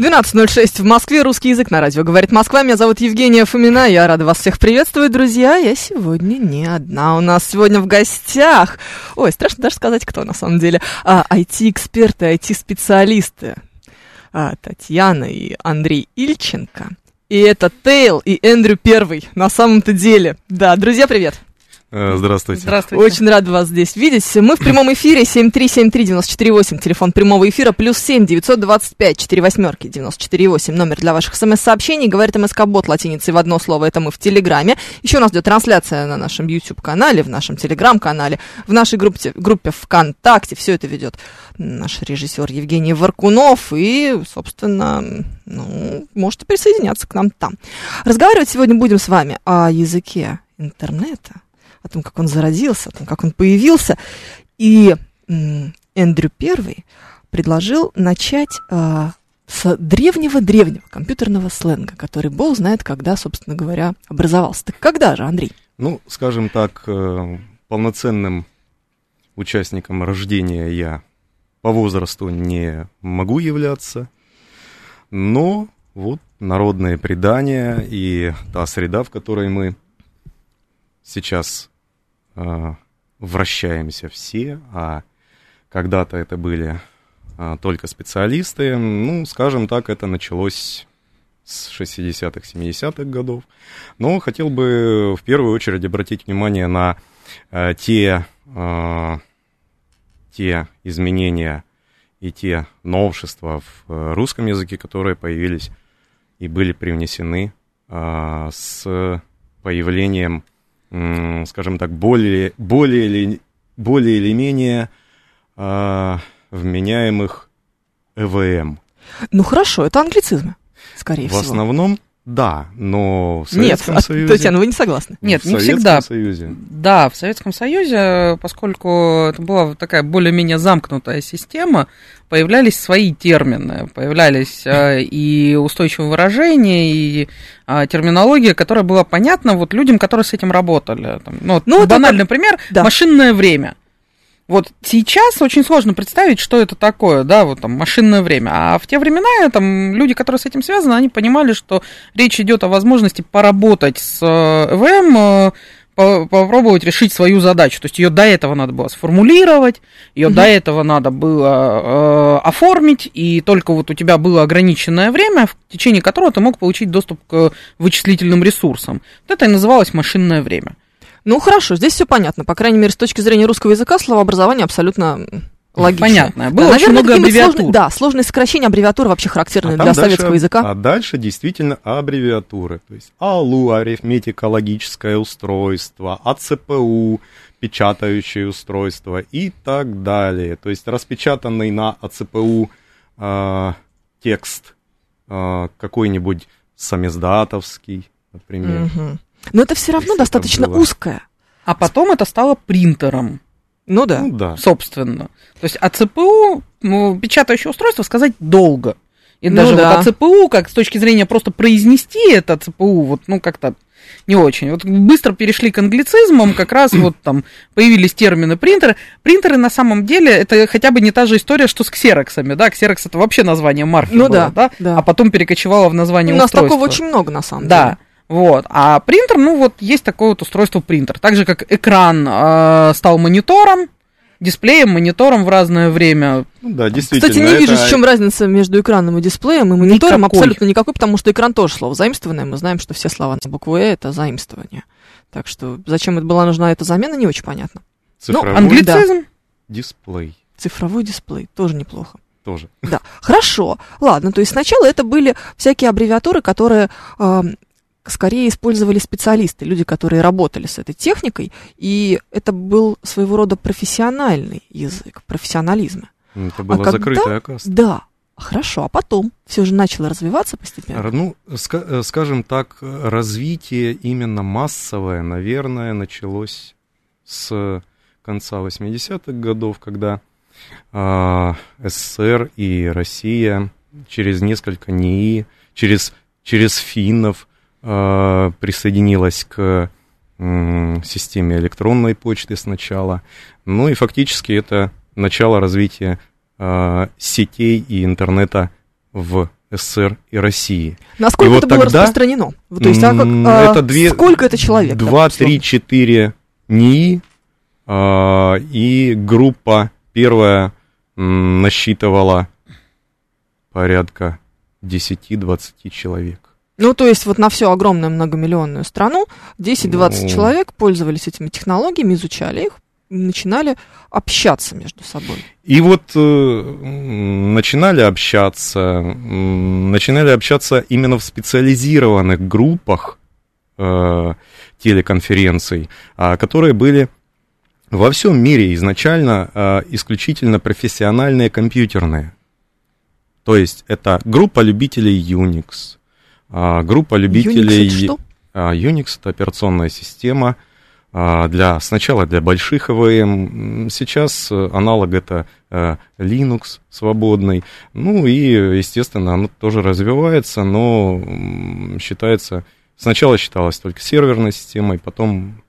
12.06 в Москве. Русский язык на радио. Говорит Москва. Меня зовут Евгения Фомина. Я рада вас всех приветствовать, друзья. Я сегодня не одна. У нас сегодня в гостях... Ой, страшно даже сказать, кто на самом деле. А, IT-эксперты, IT-специалисты. А, Татьяна и Андрей Ильченко. И это Тейл и Эндрю Первый. На самом-то деле. Да, друзья, привет. Э, Здравствуйте. Здравствуйте. Очень рад вас здесь видеть. Мы в прямом эфире 7373948, телефон прямого эфира, плюс 7 925 4 восьмерки 948, номер для ваших смс-сообщений. Говорит МСК-бот латиницей в одно слово, это мы в Телеграме. Еще у нас идет трансляция на нашем YouTube-канале, в нашем Телеграм-канале, в нашей группе, группе ВКонтакте. Все это ведет наш режиссер Евгений Варкунов. И, собственно, ну, можете присоединяться к нам там. Разговаривать сегодня будем с вами о языке интернета о том, как он зародился, о том, как он появился. И Эндрю Первый предложил начать а, с древнего-древнего компьютерного сленга, который бог знает, когда, собственно говоря, образовался. Так когда же, Андрей? Ну, скажем так, э, полноценным участником рождения я по возрасту не могу являться, но вот народные предания и та среда, в которой мы сейчас э, вращаемся все, а когда-то это были э, только специалисты, ну, скажем так, это началось с 60-х, 70-х годов. Но хотел бы в первую очередь обратить внимание на э, те, те изменения и те новшества в русском языке, которые появились и были привнесены с появлением, скажем так, более, более, или, более или менее э, вменяемых ЭВМ. Ну хорошо, это англицизмы, скорее В всего. основном, да, но в Нет, Советском а, Союзе... Татьяна, вы не согласны? Нет, в не Советском всегда. Союзе. Да, в Советском Союзе, поскольку это была такая более-менее замкнутая система, появлялись свои термины, появлялись э, и устойчивые выражения, и э, терминология, которая была понятна вот людям, которые с этим работали. Там, ну, вот Ну, это банальный пример да. машинное время. Вот сейчас очень сложно представить, что это такое, да, вот там машинное время. А в те времена там люди, которые с этим связаны, они понимали, что речь идет о возможности поработать с э, ЭВМ, э, по- попробовать решить свою задачу. То есть ее до этого надо было сформулировать, ее до этого надо было э, оформить, и только вот у тебя было ограниченное время, в течение которого ты мог получить доступ к вычислительным ресурсам. Вот это и называлось машинное время. Ну хорошо, здесь все понятно. По крайней мере, с точки зрения русского языка, словообразование абсолютно логично. Понятно. Было Да, очень наверное, много аббревиатур. сложные- да, сложные сокращения аббревиатуры вообще характерны А для дальше- советского языка. А дальше действительно аббревиатуры. То есть АЛУ, арифметико-логическое устройство, АЦПУ, печатающее устройство и так далее. То есть распечатанный на АЦПУ э, текст э, какой-нибудь самиздатовский, например. Мгм. Но это все равно Если достаточно узкое. А потом это стало принтером. Ну да. Ну да. собственно. То есть о ЦПУ, ну, печатающее устройство, сказать долго. И Ну даже да. вот о ЦПУ, как с точки зрения просто произнести это ЦПУ, вот, ну, как-то не очень. Вот быстро перешли к англицизмам, как раз вот там появились термины принтеры. Принтеры на самом деле это хотя бы не та же история, что с ксероксами, да? Ксерокс это вообще название марки Ну было, да, да. А потом перекочевало в название У нас устройства. такого очень много, на самом Да. деле. Вот. А принтер, ну вот есть такое вот устройство принтер. Так же, как экран э, стал монитором, дисплеем, монитором в разное время. Ну да, действительно. Кстати, не вижу, это- в чем разница между экраном и дисплеем, и монитором. Никакой. Абсолютно никакой, потому что экран тоже слово заимствованное. Мы знаем, что все слова на букву «э» — это заимствование. Так что зачем это была нужна эта замена, не очень понятно. цифровой Ну, англицизм. дисплей Цифровой дисплей тоже неплохо. тоже. Да, хорошо. Ладно, то есть сначала это были всякие аббревиатуры, которые э, скорее использовали специалисты, люди, которые работали с этой техникой, и это был своего рода профессиональный язык, профессионализм. Это была когда- закрытая каста. Да. Хорошо, а потом все же начало развиваться постепенно. Ну, ска- э, скажем так, э, развитие именно массовое, наверное, началось с конца 80-х годов, когда а, СССР и Россия через несколько НИИ, через, через финнов а, присоединилась к системе электронной почты сначала. Ну и фактически это начало развития а, сетей и интернета в СССР и России. Насколько И это вот было тогда, распространено? То есть, а как, а, это две- сколько это человек? Два, так, условно? три, четыре НИИ, а, и группа первая насчитывала порядка 10-20 человек. Ну, то есть вот на всю огромную многомиллионную страну 10-20 Ну. человек пользовались этими технологиями, изучали их, начинали общаться между собой. И вот э, начинали общаться, начинали общаться именно в специализированных группах э, телеконференций, а, которые были во всем мире изначально а, исключительно профессиональные компьютерные. То есть это группа любителей Unix, а, группа любителей... Unix это что? А, Unix это операционная система а, для сначала для больших ЭВМ, сейчас э, аналог это э, Linux свободный. Ну и, естественно, оно тоже развивается, но считается сначала считалось только серверной системой, потом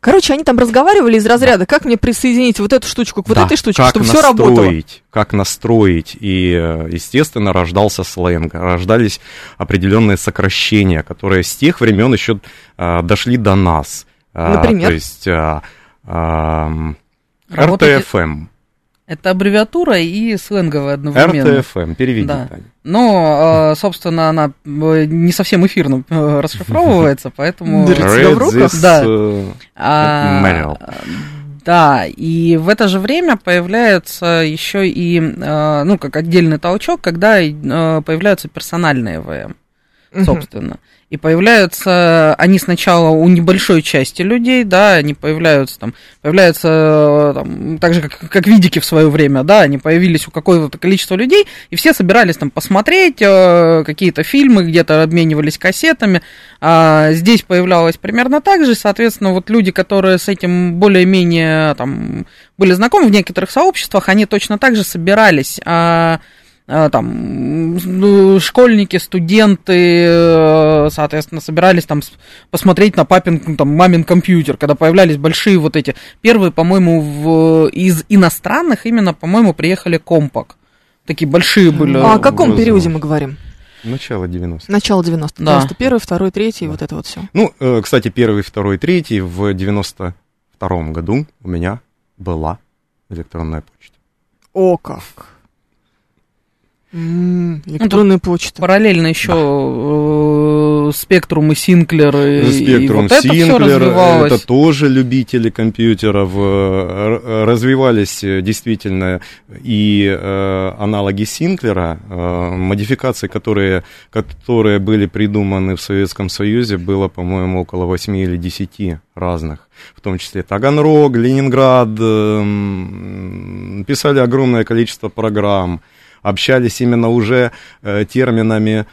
Короче, они там разговаривали из разряда, как мне присоединить вот эту штучку к вот Да, этой штучке, чтобы все работало. Как настроить. И, э, естественно, рождался сленг, рождались определенные сокращения, которые с тех времен еще а, дошли до нас. А, Например? То есть а, Работаете- RTFM. Это аббревиатура и сленговая одновременно. RTFM, переведи, Да. Таня. Но, э, собственно, она э, не совсем эфирно э, расшифровывается, поэтому... Да. А. Да, и в это же время появляется еще и, ну, как отдельный толчок, когда появляются персональные ВМ, собственно. И появляются они сначала у небольшой части людей, да, они появляются там, появляются э, там, так же, как, как видики в свое время, да, они появились у какого-то количества людей, и все собирались там посмотреть э, какие-то фильмы, где-то обменивались кассетами. А здесь появлялось примерно так же, соответственно, вот люди, которые с этим более-менее там были знакомы в некоторых сообществах, они точно так же собирались. а, там, ну, школьники, студенты, э, соответственно, собирались там посмотреть на папин, ну, там, мамин компьютер, когда появлялись большие вот эти, первые, по-моему, в, из иностранных именно, по-моему, приехали компак. Такие большие были. А о каком периоде мы говорим? Начало 90-х. Начало 90-х. Да. 91 второй, третий, вот это вот все. Ну, э, кстати, первый, второй, третий в 92 году у меня была электронная почта. О, как. М, электронная почта. Параллельно еще Спектрум и Синклер, и, и Спектрум вот это Синклер, развивалось. это тоже любители компьютеров. э, Развивались э, действительно и э, аналоги Синклера, э, модификации, которые, которые были придуманы в Советском Союзе, было, по-моему, около 8 или 10 разных. В том числе Таганрог, Ленинград. э, м, Писали огромное количество программ. Общались именно уже э, терминами,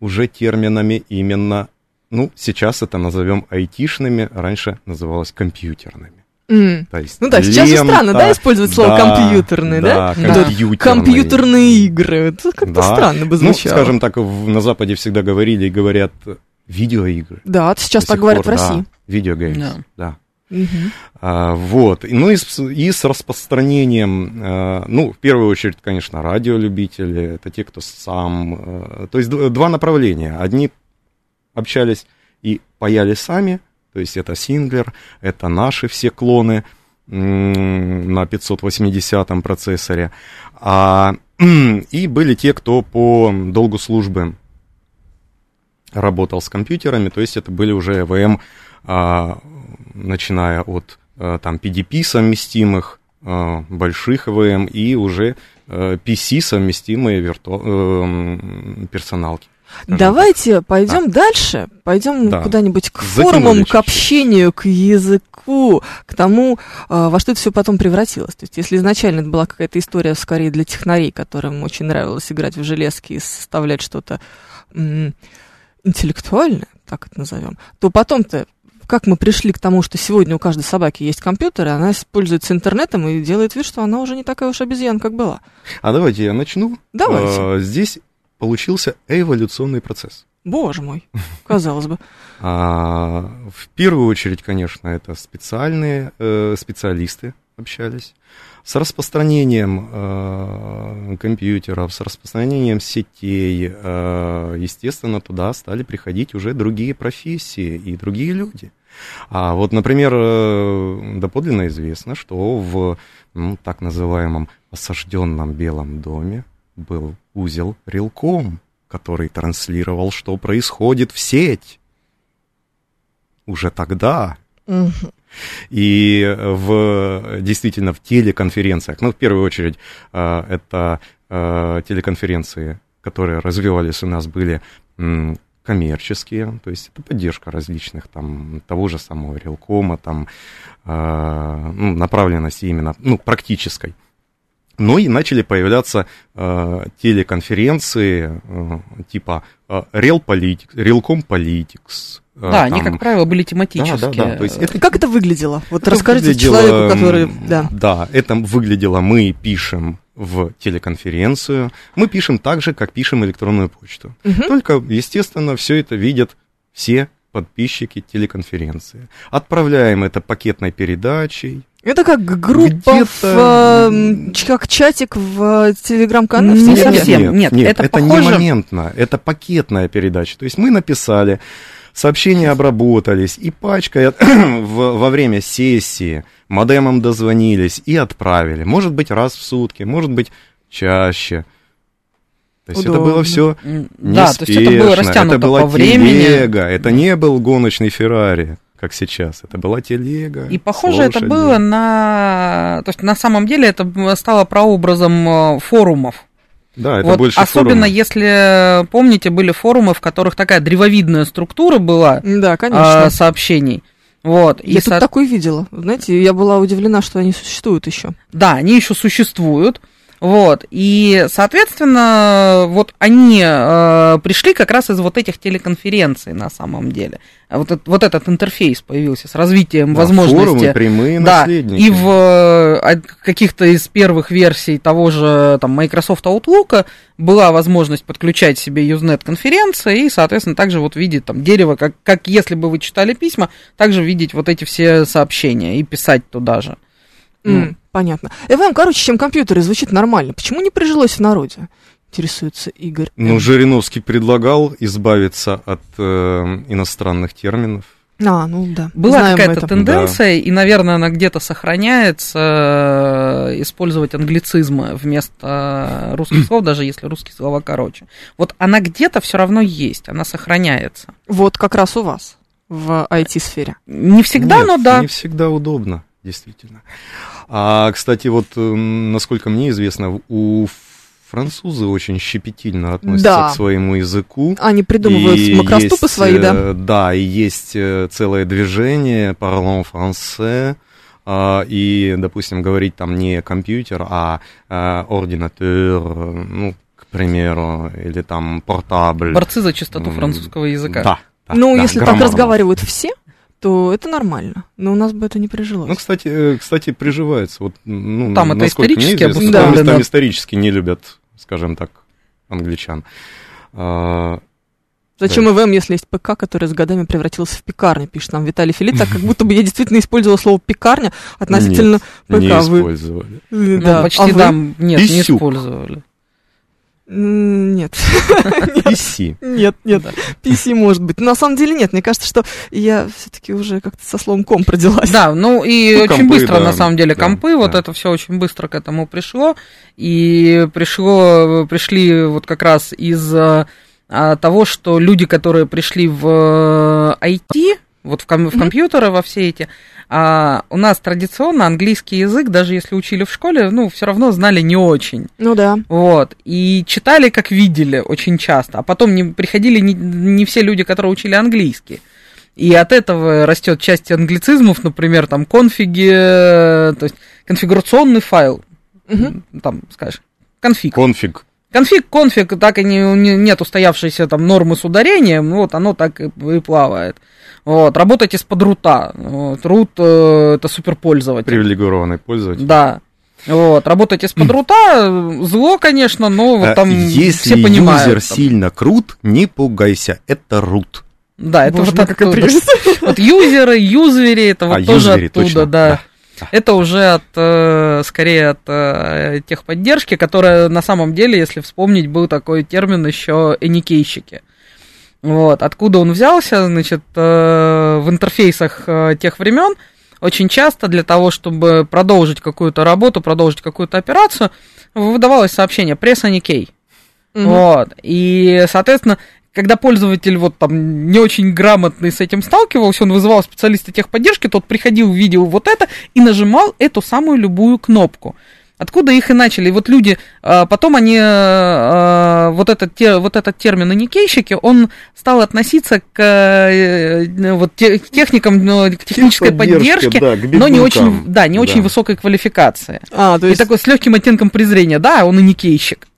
уже терминами именно ну, сейчас это назовем айтишными, раньше называлось компьютерными. М. То есть Ну да, сейчас же лента, странно, да, использовать слово да, компьютерный, да? Да, Да. компьютерный. Компьютерные игры. Это как-то Да. странно бы Ну, звучало. скажем так, в- на Западе всегда говорили и говорят видеоигры. Да, сейчас так говорят пор, в да, России. Видеогеймс, Да. да. Мгм. А, вот. Ну и с, и с распространением, э, ну, в первую очередь, конечно, радиолюбители, это те, кто сам... э, то есть два направления. Одни общались и паяли сами, то есть это Синглер, это наши все клоны на 580-м процессоре. А, и были те, кто по долгу службы работал с компьютерами, то есть это были уже ЭВМ, а, начиная от а, там PDP совместимых э, больших ЭВМ и уже э, PC совместимые вирту... э, персоналки. Давайте пойдем дальше, пойдем Да. куда-нибудь к Затянули форумам, к общению, к языку, к тому, а, во что это все потом превратилось. То есть, если изначально это была какая-то история скорее для технарей, которым очень нравилось играть в железки и составлять что-то м, интеллектуальное, так это назовем, то потом-то как мы пришли к тому, что сегодня у каждой собаки есть компьютер, и она пользуется интернетом и делает вид, что она уже не такая уж обезьяна, как была. А давайте я начну. Давайте. Э, Здесь получился эволюционный процесс. Боже мой, казалось бы. А, в первую очередь, конечно, это специальные э, специалисты общались. С распространением э, компьютеров, с распространением сетей, э, естественно, туда стали приходить уже другие профессии и другие люди. А вот, например, э, доподлинно известно, что в ну, так называемом осажденном Белом доме был узел Рилком, который транслировал, что происходит в сеть. Уже тогда. И в, действительно в телеконференциях, ну, в первую очередь, э, это э, телеконференции, которые развивались у нас, были коммерческие, то есть это поддержка различных, там, того же самого Релкома, там, э, ну, направленности именно, ну, практической. Но и начали появляться э, телеконференции э, типа э, Real Politics, Realcom Politics. э, Да, они, там- как правило, были тематические. Да, да, да. То есть это Как это выглядело? Вот это расскажите выглядело, человеку, который... Да. Да, это выглядело, мы пишем в телеконференцию, мы пишем так же, как пишем электронную почту. Мгм. Только, естественно, все это видят все подписчики телеконференции. Отправляем это пакетной передачей. Это как группа, в, э, м, ч- как чатик в телеграм-канале. Не совсем. нет, это это не моментно, это пакетная передача. То есть мы написали, сообщения обработались, и пачкой во время сессии модемом дозвонились и отправили. Может быть, раз в сутки, может быть, чаще. То есть это Удобно. было все М, Да, то есть это было растянуто это была по времени. телега, это не был гоночный Феррари, как сейчас. Это была телега. И похоже, это было на... То есть на самом деле это стало прообразом э, форумов. Да, это вот больше особенно форума. если, помните, были форумы, в которых такая древовидная структура была Да, а, конечно. сообщений. Вот. И я тут со- такой видела. Знаете, я была удивлена, что они существуют еще. Да, они еще существуют. Вот, и, соответственно, вот они э, пришли как раз из вот этих телеконференций на самом деле. Вот, этот- вот этот интерфейс появился с развитием Да, возможности. Форумы прямые Да, наследники. и в э, каких-то из первых версий того же там, Microsoft Outlook была возможность подключать себе Usenet конференции и, соответственно, также вот видеть там дерево, как, как если бы вы читали письма, также видеть вот эти все сообщения и писать туда же. М, понятно. ЭВМ короче, чем компьютер, и звучит нормально. Почему не прижилось в народе? Интересуется Игорь. Ну. Жириновский предлагал избавиться от э, иностранных терминов. А, ну да. Была какая-то тенденция, и, наверное, она где-то сохраняется, э, использовать англицизмы вместо русских слов, даже если русские слова короче. Вот она где-то все равно есть, она сохраняется. Вот как раз у вас в IT-сфере. Не всегда, Нет, но да. Не всегда удобно, действительно. А, кстати, вот, э, насколько мне известно, у французы очень щепетильно относятся Да. к своему языку. Они придумывают И макроступы есть, свои, да? э, Да, и есть э, целое движение «Parlons français», а, и, допустим, говорить там не компьютер, а а, ординатор, э, ну, к примеру, или там портабль. Борцы за чистоту французского языка. Да. да, ну, да, если так граммарно. разговаривают все, то это нормально. Но у нас бы это не прижилось. Ну, кстати, э, кстати, приживается. Вот, ну, Там это исторически известно, обусловлено. Там, там исторически не любят, скажем так, англичан. А, Зачем ЭВМ, если есть ПК, который с годами превратился в пекарню, пишет нам Виталий Филипп, так как будто бы я действительно использовала слово пекарня относительно ПК. не Вы- использовали. Ну, да. почти А вы? да, нет, не Писюк. использовали. Нет. PC. Нет, нет, PC может быть. На самом деле нет. Мне кажется, что я все-таки уже как-то со словом ком проделась. Да, ну и Ну, очень компы, быстро, да, на самом деле, да, компы, вот это все очень быстро к этому пришло. И пришло, пришли вот как раз из а, того, что люди, которые пришли в э, IT, вот в, ком- в компьютеры, во все эти. А у нас традиционно английский язык, даже если учили в школе, ну, все равно знали не очень. Ну да. Вот. И читали, как видели, очень часто. А потом не, приходили не, не все люди, которые учили английский. И от этого растет часть англицизмов, например, там конфиги, то есть конфигурационный файл, Мгм. там, скажешь, конфиг. Конфиг. Конфиг, конфиг, так и не, не- нет устоявшейся там нормы с ударением, вот оно так и, и плавает. Вот, работайте с подрута. Вот, root э, это суперпользователь. Привилегированный пользователь. Да. Вот, работайте с подрута, зло, конечно, но вот А там Если все понимают. юзер там. сильно крут, не пугайся, это рут. Да, это Боже вот мой, оттуда. прелесть. Вот юзеры, юзвери, это вот А, тоже юзери, оттуда, точно, да. да, да. Это уже от, э, скорее от э, техподдержки, которая на самом деле, если вспомнить, был такой термин еще эникейщики. Вот, откуда он взялся, значит, э, в интерфейсах э, тех времен очень часто для того, чтобы продолжить какую-то работу, продолжить какую-то операцию, выдавалось сообщение пресс аникей. Мгм. Вот. И, соответственно, когда пользователь вот там не очень грамотный с этим сталкивался, он вызывал специалиста техподдержки, тот приходил, видел вот это и нажимал эту самую любую кнопку. Откуда их и начали? И вот люди, а, потом они, а, вот этот, те- вот этот термин «аникейщики», он стал относиться к э, вот, те- к техникам, к технической поддержке, да, к но не очень, да, не очень Да. высокой квалификации. А, то И есть такой с легким оттенком презрения, да, он аникейщик.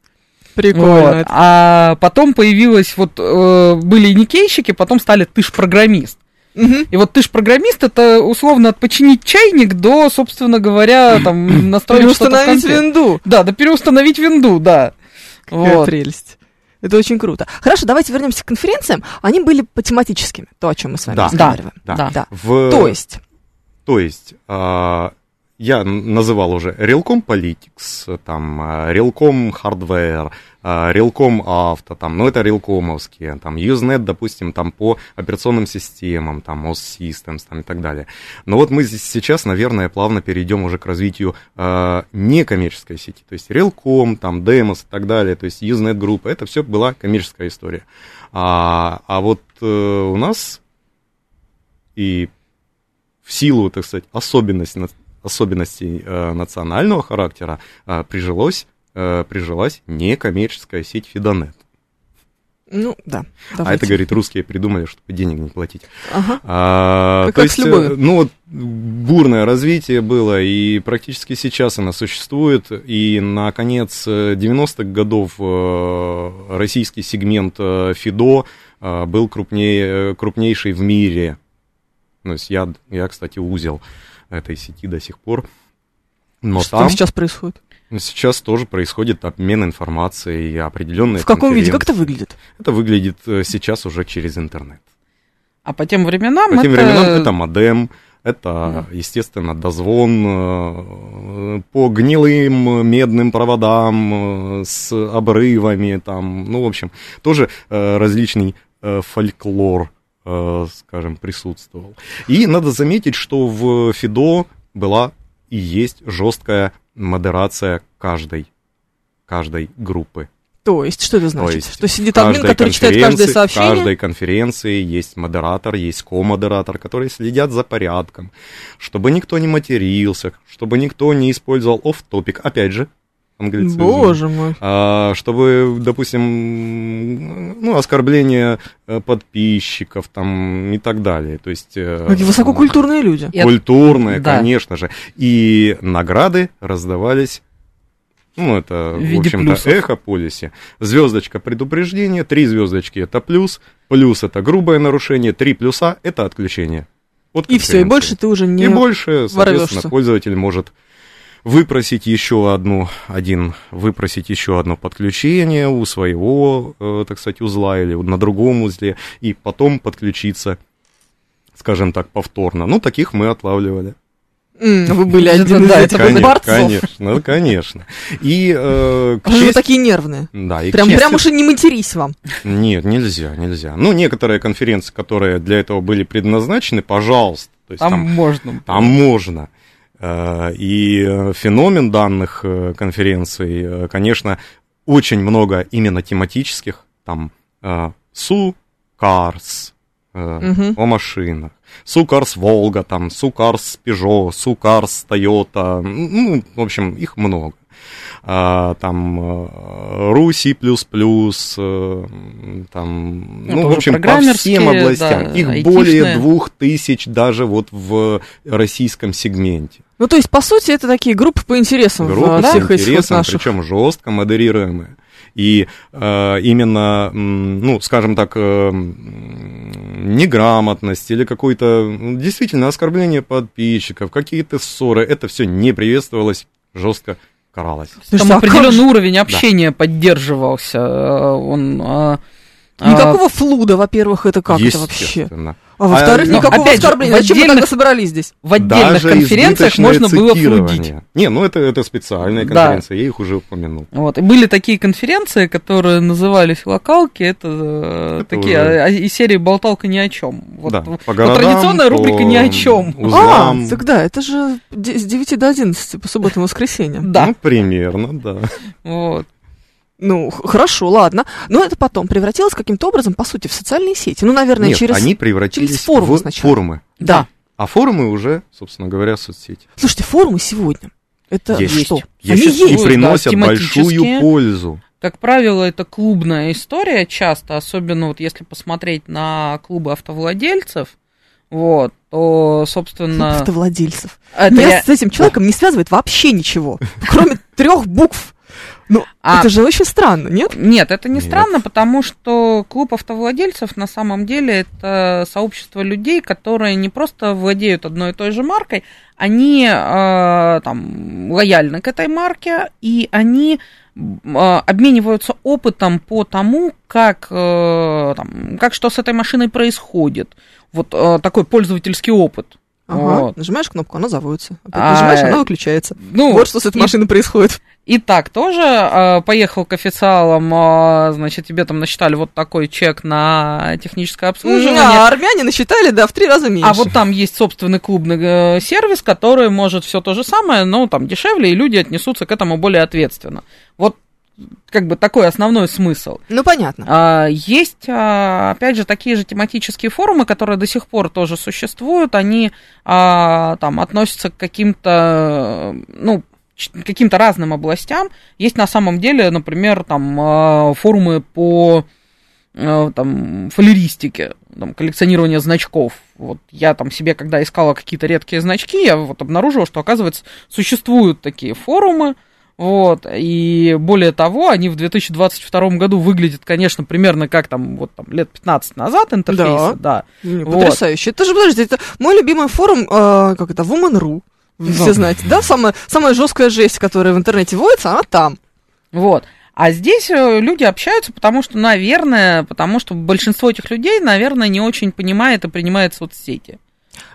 прикольно. Вот. А потом появилось, вот э, были никейщики, потом стали ты ж программист. Мгм. И вот ты ж программист, это условно от починить чайник до, собственно говоря, там настроить Переустановить винду. Да, да переустановить винду, да. Какая Вот. прелесть. Это очень круто. Хорошо, давайте вернемся к конференциям. Они были по тематическими, то, о чем мы с вами Да. разговариваем. Да. Да. В- То есть, То есть, а, я называл уже Realcom Politics, там, а, Realcom Hardware, а, Realcom Auto, там, ну, это Realcomовские, там, Usenet, допустим, там, по операционным системам, там, OS Systems, там, и так далее. Но вот мы здесь сейчас, наверное, плавно перейдем уже к развитию а, некоммерческой сети, то есть Realcom, там, Demos и так далее, то есть Usenet группа, это все была коммерческая история. А, а вот э, у нас и в силу, так сказать, особенностей, на- особенностей э, национального характера э, прижилось, э, прижилась некоммерческая сеть Фидонет. ну, да. А давайте. это, говорит, русские придумали, чтобы денег не платить. Ага. А, Как- то как с есть, любовью. ну вот бурное развитие было, и практически сейчас она существует, и на конец э, 90-х годов российский сегмент ФИДО был крупнее, крупнейший в мире. То есть я, я, кстати, узел этой сети до сих пор. Но Что там сейчас происходит? сейчас тоже происходит обмен информацией и определенные В каком виде? Как это выглядит? Это выглядит э, сейчас уже через интернет. А по тем временам По тем это... временам это модем, это, естественно, дозвон э, по гнилым медным проводам э, с обрывами, там, ну, в общем, тоже э, различный э, фольклор, э, скажем, присутствовал. И надо заметить, что в Фидо была и есть жесткая модерация каждой, каждой группы. То есть, что это значит? То есть что сидит админ, который читает каждое конференции- В сообщение? каждой конференции есть модератор, есть ко-модератор, которые следят за порядком, чтобы никто не матерился, чтобы никто не использовал оф-топик. Опять же, англицизм. Боже мой. А, чтобы, допустим, ну, оскорбление э, подписчиков там и так далее. То есть... э, Какие высококультурные люди. Культурные, Да. конечно же. И награды раздавались, ну, это, В в, общем-то, эхо полисе. Звездочка предупреждения, три звездочки это плюс, плюс это грубое нарушение, три плюса это отключение. Вот И все, и больше ты уже не... И больше, соответственно, ворвешься. пользователь может выпросить еще одну, один, выпросить еще одно подключение у своего, э, так сказать, узла или на другом узле, и потом подключиться, скажем так, повторно. Ну, таких мы отлавливали. Вы были один из да, этих борцов. конечно, ну, конечно. И, э, к А вы чести- такие нервные? Да, и Прям, чести- прям уж и не матерись вам. Нет, нельзя, нельзя. Ну, некоторые конференции, которые для этого были предназначены, пожалуйста. То есть Там, там можно. Там можно. Э, И э, феномен данных э, конференций, конечно, очень много именно тематических. Там Су, Карс, о машинах. Сукарс Волга, там, Сукарс Пежо, Сукарс Тойота, ну, в общем, их много. А, там э, Руси плюс плюс, э, там, Это ну, в общем, по всем областям. да, Их айтишные. более двух тысяч даже вот в российском сегменте. Ну, то есть, по сути, это такие группы по интересам Группы а, этих вот интересом, наших. причем жестко модерируемые. И э, именно, ну, скажем так, э, неграмотность или какое-то ну, действительно оскорбление подписчиков, какие-то ссоры, это все не приветствовалось, жестко каралось. Там а определенный уровень общения поддерживался. э, Он, а, а, Никакого флуда, во-первых, это как это вообще? А во-вторых, А, ну, никакого опять оскорбления. Зачем мы тогда собрались здесь? в отдельных Даже конференциях можно было флудить. Не, ну это, это специальные Да. конференции, я их уже упомянул. Вот. И были такие конференции, которые назывались локалки, это, э, Это такие уже- а, из серии болталка ни о чем. Вот, Да, по городам, традиционная по рубрика ни о чем. узлам. А, тогда это же с 9 до 11 по субботам и воскресеньям. Да. Ну, примерно, да. Вот. Ну, хорошо, ладно. Но это потом превратилось каким-то образом, по сути, в социальные сети. Ну, наверное, Нет, через... они превратились через форумы в сначала. форумы. Да. А форумы уже, собственно говоря, соцсети. Слушайте, форумы сегодня. Это Есть. что? Есть. Они И есть. да, приносят тематические. большую пользу. Как правило, это клубная история часто, особенно вот если посмотреть на клубы автовладельцев, вот, то, собственно... Автовладельцев. это Меня я- с этим человеком не связывает вообще ничего, кроме трех букв. Ну, А- это же очень странно, нет? Нет, это не Нет. странно, потому что клуб автовладельцев на самом деле это сообщество людей, которые не просто владеют одной и той же маркой, они э, там лояльны к этой марке, и они э, обмениваются опытом по тому, как, э, там, как что с этой машиной происходит. Вот э, такой пользовательский опыт. Ага. Вот. Нажимаешь кнопку, она заводится. Опять А, нажимаешь, она выключается. Ну, вот что с этой и- машиной происходит. И так тоже э, поехал к официалам, э, значит, тебе там насчитали вот такой чек на техническое обслуживание. А армяне насчитали, да, в три раза меньше. А вот там есть собственный клубный э, сервис, который может все то же самое, но там дешевле, и люди отнесутся к этому более ответственно. Вот как бы такой основной смысл. Ну, понятно. А, Есть, а, опять же, такие же тематические форумы, которые до сих пор тоже существуют. Они а, там относятся к каким-то, ну, каким-то разным областям. Есть на самом деле, например, там а, форумы по а, там, фалеристике, там, коллекционирование значков. Вот я там себе, когда искала какие-то редкие значки, я вот обнаружила, что, оказывается, существуют такие форумы, вот, и более того, они в 2022 году выглядят, конечно, примерно как там, вот там, лет 15 назад интерфейсы, да. Вот. Потрясающе. Это же, подождите, это мой любимый форум, э, как это, Woman.ru. Вы Да. Все знаете, да? Самая, самая жесткая жесть, которая в интернете водится, она там. Вот. А здесь э, люди общаются, потому что, наверное, потому что большинство этих людей, наверное, не очень понимает и принимает соцсети.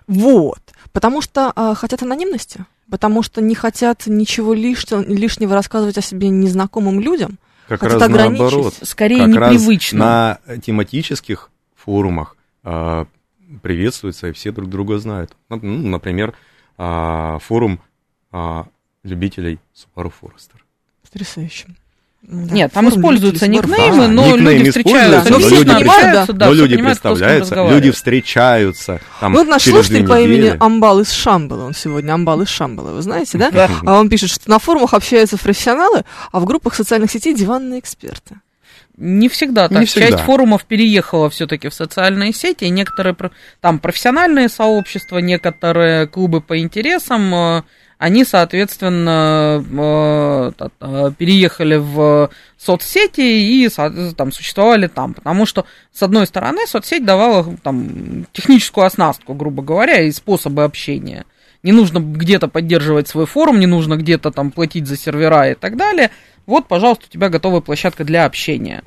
Вот. Потому что а, хотят анонимности. Потому что не хотят ничего лишнего, лишнего рассказывать о себе незнакомым людям. Как Хотят раз наоборот. Скорее как раз непривычно. на тематических форумах а, приветствуются и все друг друга знают. Ну, например, а, форум а, любителей Subaru Forester. Потрясающе. Да, Нет, там используются никнеймы, Да, но никнейм люди встречаются. но люди общаются, да, Но люди представляются, люди встречаются. Там, вот наш слушатель по имени. Амбал из Шамбала, он сегодня Амбал из Шамбала, вы знаете, да? Да. А он пишет, что на форумах общаются профессионалы, а в группах социальных сетей диванные эксперты. Не всегда так. Не всегда. Часть форумов переехала все-таки в социальные сети, некоторые там профессиональные сообщества, некоторые клубы по интересам, э, они, соответственно, э, переехали в соцсети и там существовали там, потому что с одной стороны соцсеть давала там техническую оснастку, грубо говоря, и способы общения. Не нужно где-то поддерживать свой форум, не нужно где-то там платить за сервера и так далее. Вот, пожалуйста, у тебя готовая площадка для общения.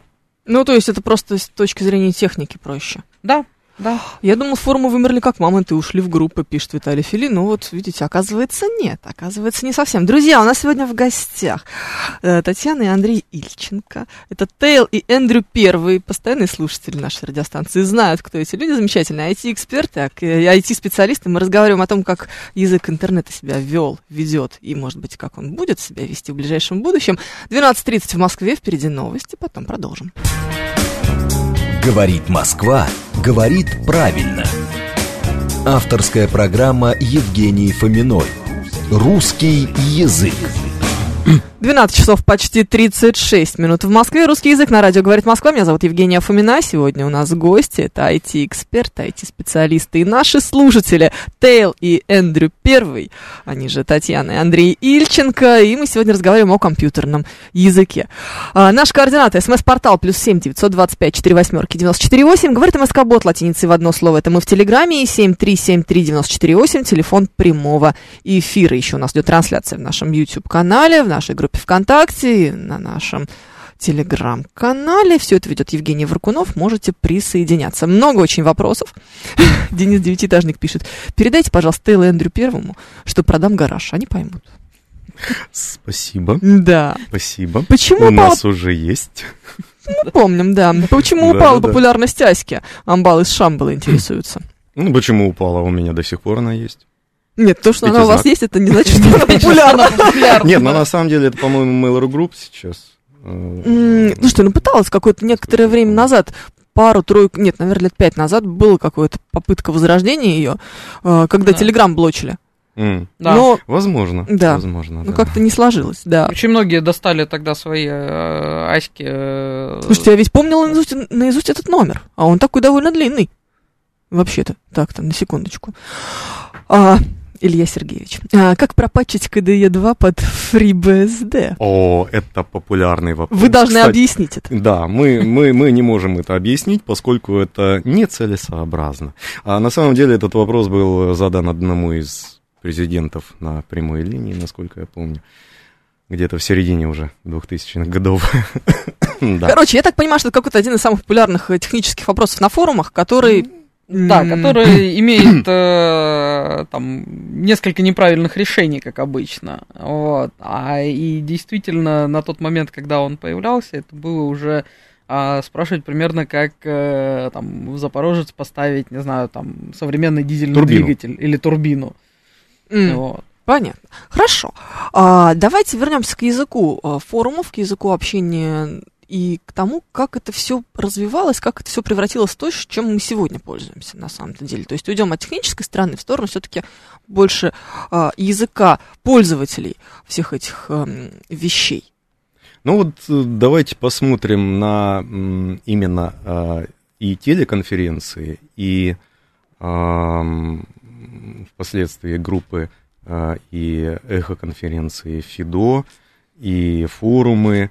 Ну, то есть это просто с точки зрения техники проще. Да, да. Я думал, форумы вымерли как мамонты, ушли в группы, пишет Виталий Фили. Ну вот, видите, оказывается, нет. Оказывается, не совсем. Друзья, у нас сегодня в гостях э, Татьяна и Андрей Ильченко. Это Тейл и Эндрю Первый, постоянные слушатели нашей радиостанции, знают, кто эти люди, замечательные IT-эксперты, а, IT-специалисты. Мы разговариваем о том, как язык интернета себя вел, ведет, и, может быть, как он будет себя вести в ближайшем будущем. 12.30 в Москве, впереди новости, потом продолжим. Говорит Москва, говорит правильно. Авторская программа Евгений Фоминой. Русский язык. 12 часов почти 36 минут в Москве. Русский язык на радио «Говорит Москва». Меня зовут Евгения Фомина. Сегодня у нас гости. Это IT-эксперты, IT-специалисты и наши слушатели Тейл и Эндрю Первый. Они же Татьяна и Андрей Ильченко. И мы сегодня разговариваем о компьютерном языке. А, наш координаты. СМС-портал плюс семь девятьсот двадцать пять четыре восьмерки девяносто четыре восемь. Говорит МСК-бот латиницей в одно слово. Это мы в Телеграме. И семь три семь три девяносто четыре восемь. Телефон прямого эфира. Еще у нас идет трансляция в нашем YouTube-канале, в нашей группе ВКонтакте, и на нашем телеграм-канале. Все это ведет Евгений Варкунов. Можете присоединяться. Много очень вопросов. Денис Девятиэтажник пишет. Передайте, пожалуйста, Тейлу Эндрю Первому, что продам гараж. Они поймут. Спасибо. Да. Спасибо. Почему У упала- нас уже есть. Мы помним, да. Почему Да, упала да. популярность Аськи? Амбал из Шамбала интересуется. Ну, почему упала? У меня до сих пор она есть. Нет, то, что она у вас есть, это не значит, что она популярна. Нет, но на самом деле это, по-моему, Mail.ru Group сейчас. Э, Ну что, ну пыталась какое-то некоторое время назад, пару-тройку, нет, наверное, лет пять назад была какая-то попытка возрождения ее, э, когда Да. Телеграм блочили. м, Да. Но Возможно. Да. Возможно, ну, да. как-то не сложилось, да. Очень многие достали тогда свои э, аськи. э, Слушайте, я ведь помнила наизусть, наизусть этот номер, а он такой довольно длинный. Вообще-то, так-то, на секундочку. А, Илья Сергеевич, а, как пропатчить КДЕ-2 под FreeBSD? О, это популярный вопрос. Вы должны Кстати, объяснить это. Да, мы, мы, мы не можем это объяснить, поскольку это нецелесообразно. А на самом деле этот вопрос был задан одному из президентов на прямой линии, насколько я помню. Где-то в середине уже 2000-х годов. Да. Короче, я так понимаю, что это какой-то один из самых популярных э, технических вопросов на форумах, который... Да, который имеет э, там несколько неправильных решений, как обычно. Вот. А и действительно, на тот момент, когда он появлялся, это было уже а, спрашивать примерно как э, там в Запорожец поставить, не знаю, там современный дизельный Турбину. двигатель или турбину. м, Вот. Понятно. Хорошо. А, давайте вернемся к языку э, форумов, к языку общения и к тому, как это все развивалось, как это все превратилось в то, чем мы сегодня пользуемся на самом-то деле. То есть уйдем от технической стороны в сторону все-таки больше а, языка пользователей всех этих эм, вещей. Ну вот э, давайте посмотрим на именно а, и телеконференции, и ам, впоследствии группы а, и эхоконференции ФИДО, и форумы.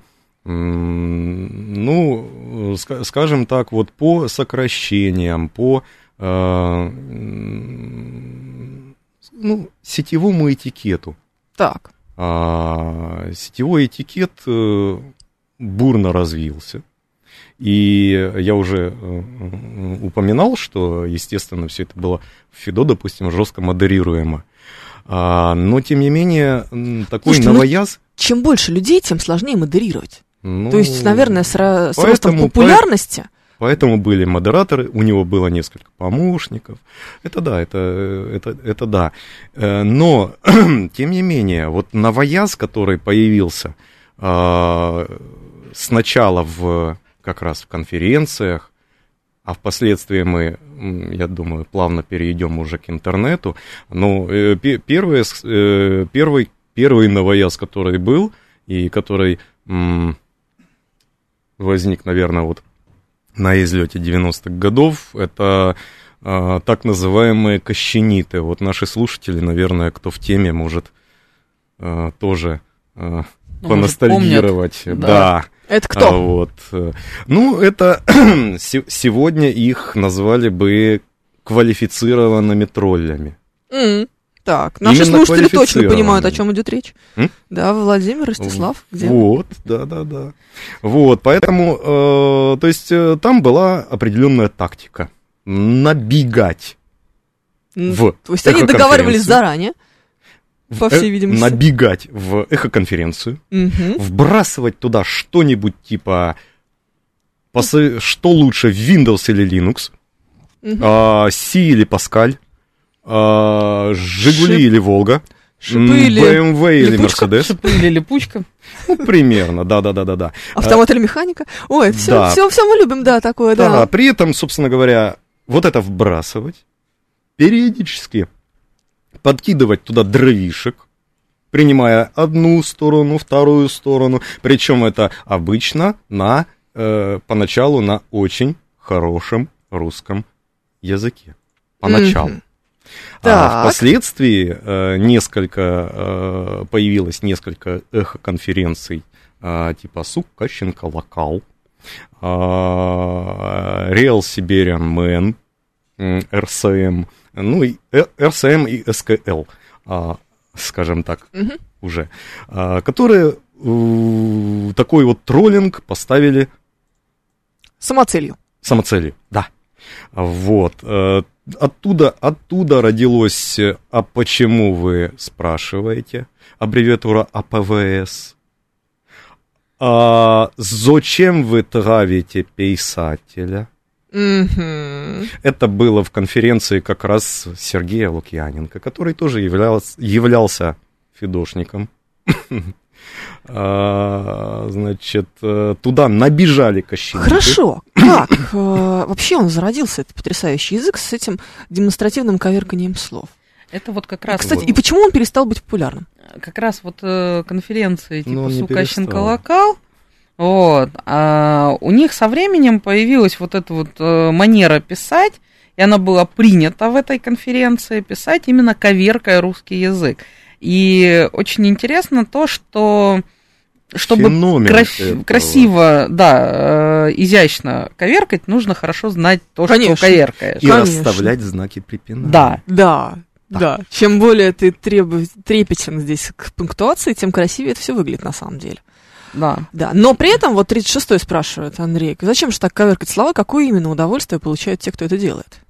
Ну, ска- скажем так, вот по сокращениям, по м, ну, сетевому этикету. Так. А, сетевой этикет э, бурно развился. И я уже э, э, упоминал, что, естественно, все это было в ФИДО, допустим, жестко модерируемо. А, но, тем не менее, такой Слушайте, ну, новояз... Чем больше людей, тем сложнее модерировать. Ну, То есть, наверное, с, с ростом поэтому- популярности... Поэтому были модераторы, у него было несколько помощников. Это да, это, это, это да. Э, Но, тем не менее, вот новояз, который появился а, сначала в, как раз в конференциях, а впоследствии мы, я думаю, плавно перейдем уже к интернету. Но э, пе- первое с- э, первый, первый новояз, который был, и который возник, наверное, вот на излете 90-х годов, это а, так называемые кощениты. Вот наши слушатели, наверное, кто в теме, может а, тоже а, Ну, может, поностальгировать. помнят, да. да. Это А, кто? вот. э, Ну, это се- сегодня их назвали бы квалифицированными троллями. М, Так, наши Именно слушатели точно понимают, о чем идет речь. М? Да, Владимир, Ростислав, где? Вот, да, да, да. Вот, поэтому, э, то есть, э, там была определенная тактика. Набегать в То есть они договаривались заранее, по э- всей видимости. Набегать в эхоконференцию, Мгм. вбрасывать туда что-нибудь типа, посо- что лучше, Windows или Linux, Мгм. а, Си или Паскаль, а, Жигули Шип- или Волга, Шипы или BMW или липучка? Мерседес. Шипы или липучка. Ну, примерно, да-да-да-да-да. автомат или механика. Ой, все, да. все, все мы любим, да, такое, Да, да. при этом, собственно говоря, вот это вбрасывать, периодически подкидывать туда дровишек, принимая одну сторону, вторую сторону, причем это обычно на, э, поначалу на очень хорошем русском языке. Поначалу. А Так. впоследствии э, несколько э, появилось несколько эхо-конференций э, типа Сукащенко локал, э, Real Siberian Man, м, РСМ, ну и э, РСМ и СКЛ, а, скажем так, Мгм. уже, а, которые э, такой вот троллинг поставили Самоцелью. самоцелью, да. Вот. Оттуда, оттуда родилось, э, а почему вы спрашиваете, аббревиатура АПВС. А зачем вы травите писателя? Это было в конференции как раз Сергея Лукьяненко, который тоже являлся, являлся фидошником. А, Значит, э, туда набежали кощеники. Хорошо. Как э, вообще он зародился, этот потрясающий язык, с этим демонстративным коверканием слов? Это вот как раз, Кстати, и почему он перестал быть популярным? как раз вот э, конференции Ну, типа он не Сукащенко перестал. локал, вот, а у них со временем появилась вот эта вот манера писать, и она была принята в этой конференции, писать именно коверкая русский язык. И очень интересно то, что чтобы Феномен крас- этого. красиво, да, э, изящно коверкать, нужно хорошо знать то, Конечно. что коверкаешь. И Конечно. расставлять знаки препинания. Да, Да, да. Чем более ты требу- трепетен здесь к пунктуации, тем красивее это все выглядит на самом деле. да. Да, но при этом вот 36-й спрашивает Андрей, зачем же так коверкать слова, какое именно удовольствие получают те, кто это делает?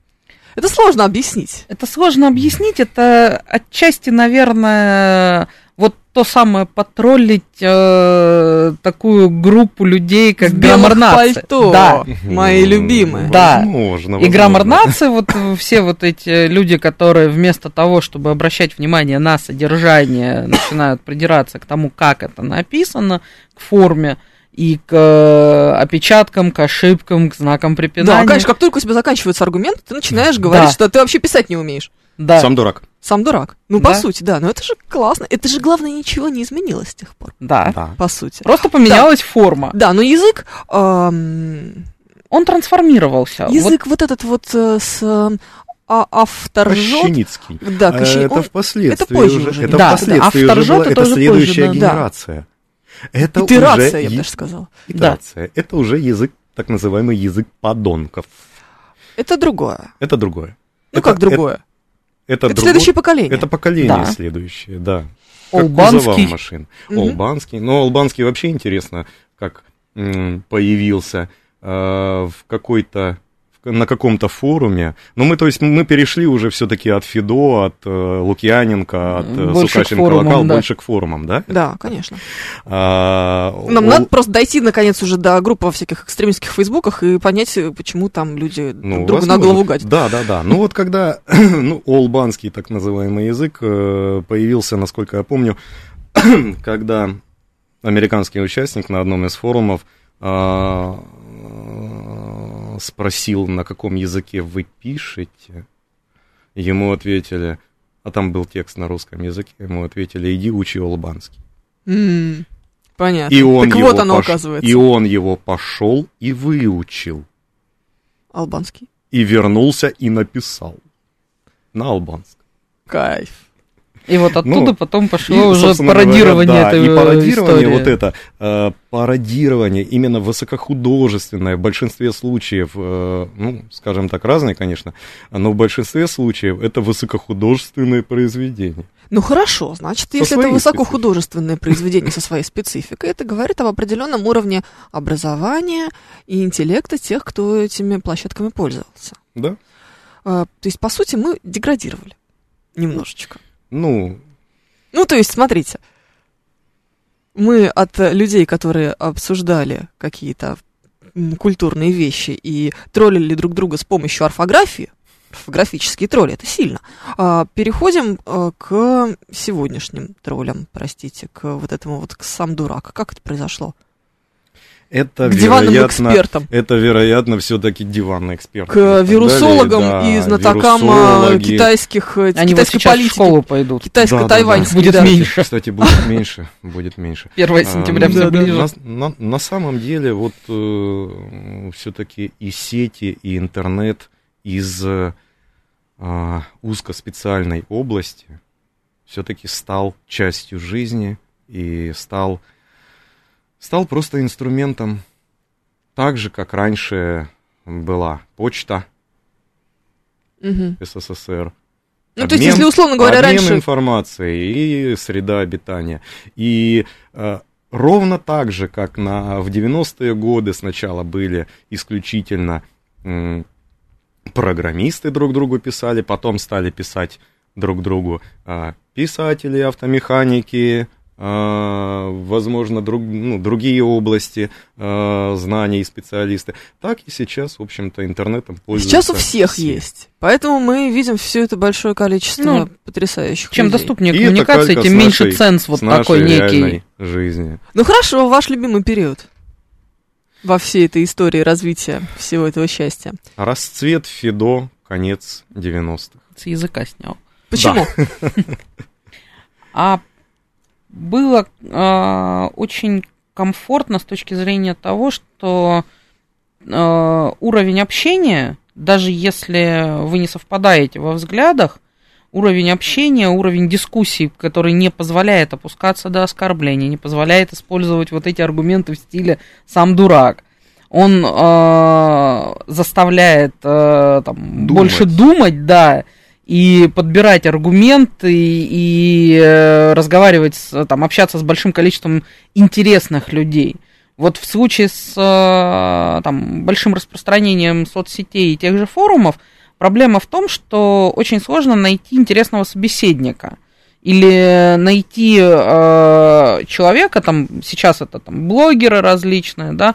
Это сложно объяснить. Это сложно объяснить, это отчасти, наверное, вот то самое потроллить э, такую группу людей, как граммар-нации. пальто, Да. мои любимые. Да. Возможно, И возможно. граммар-нации, вот э, все вот эти люди, которые вместо того, чтобы обращать внимание на содержание, начинают придираться к тому, как это написано, к форме и к э, опечаткам, к ошибкам, к знакам Да, препинания. конечно, как только у тебя заканчиваются аргументы, ты начинаешь говорить, Да. что ты вообще писать не умеешь. Да, Сам дурак. Сам дурак. Ну, по Да. сути, да. Но это же классно. Это же, главное, ничего не изменилось с тех пор. да. Да. По сути. Просто поменялась форма. Да, но язык... эм, Он трансформировался. Вот язык вот этот вот э, с... э, а- автор. Кощеницкий. Да, А Кощен- Это он- впоследствии это позже уже. уже, Это да. впоследствии Автор уже было. это Это следующая позже, да. генерация. Это Итерация, уже я бы даже сказала. итерация. Это уже язык, так называемый язык подонков. Это другое. Это другое. Ну, Это- как другое? Это, это Это, другое- следующее поколение. Это поколение Да. следующее, да. Как Олбанский. кузова машин. Мгм. Олбанский. Но Олбанский вообще интересно, как м, появился э, в какой-то на каком-то форуме. Но мы, то есть, мы перешли уже все-таки от Фидо, от э, Лукьяненко, от э, Больше Сукаченко форумам, Локал, да. больше к форумам, да? Да, конечно. А, Нам Ол- надо просто дойти, наконец, уже до группы во всяких экстремистских фейсбуках и понять, э, почему там люди Ну, друг другу на возможно. голову гадят. Да, да, да. Ну вот когда ну, олбанский так называемый язык э, появился, насколько я помню, когда американский участник на одном из форумов а, спросил, на каком языке вы пишете, ему ответили, а там был текст на русском языке, ему ответили, иди учи олбанский. М, Понятно. И он так его вот оно, пош- оказывается. И он его пошел и выучил. Албанский. И вернулся и написал на албанском. Кайф. И вот оттуда Ну, потом пошло И, уже пародирование говоря, да, этой и э, пародирование истории. вот это, э, пародирование именно высокохудожественное в большинстве случаев, э, ну, скажем так, разные, конечно, но в большинстве случаев это высокохудожественное произведение. Ну хорошо, значит, Со если это высокохудожественное произведение со своей спецификой, это говорит об определенном уровне образования и интеллекта тех, кто этими площадками пользовался. Да? А, То есть, по сути, мы деградировали немножечко. Ну, Ну, то есть, смотрите, мы от людей, которые обсуждали какие-то культурные вещи и троллили друг друга с помощью орфографии, орфографические тролли, это сильно, а, переходим а, к сегодняшним троллям, простите, к вот этому вот, к сам дурак. Как это произошло? Это К диванным вероятно, экспертам. Это, вероятно, все-таки диванный эксперт. К вирусологам и знатокам а, вирусологи. китайских, э, Они вот китайской сейчас в политики. школу пойдут. Китайско-тайваньской. Будет да. меньше. Кстати, будет меньше, будет меньше. 1 сентября А, все да, да. ближе. На, на- на самом деле, вот все-таки и сети, и интернет из э, а, узкоспециальной области все-таки стал частью жизни и стал, стал просто инструментом, так же, как раньше была почта Мгм. СССР. Ну, то есть, если, условно говоря, обмен раньше... информацией и среда обитания. И э, ровно так же, как на, в 90-е годы сначала были исключительно м, программисты друг другу писали, потом стали писать друг другу а, писатели, автомеханики, возможно, друг, ну, другие области а, знаний и специалисты. Так и сейчас, в общем-то, интернетом пользуются Сейчас у всех все. есть. Поэтому мы видим все это большое количество Ну, потрясающих Чем людей. доступнее И калька тем меньше нашей- ценз вот с нашей такой некий. жизни. Ну хорошо, ваш любимый период во всей этой истории развития всего этого счастья. Расцвет Фидо, конец 90-х. С языка снял. Почему? А было а, очень комфортно с точки зрения того, что а, уровень общения, даже если вы не совпадаете во взглядах, уровень общения, уровень дискуссий, который не позволяет опускаться до оскорбления, не позволяет использовать вот эти аргументы в стиле «сам дурак», он а, заставляет а, там, Думать. больше думать, да, и подбирать аргументы, и э, разговаривать, с, там, общаться с большим количеством интересных людей. Вот в случае с э, там, большим распространением соцсетей и тех же форумов, проблема в том, что очень сложно найти интересного собеседника. Или найти э, человека, там, сейчас это там, блогеры различные, да,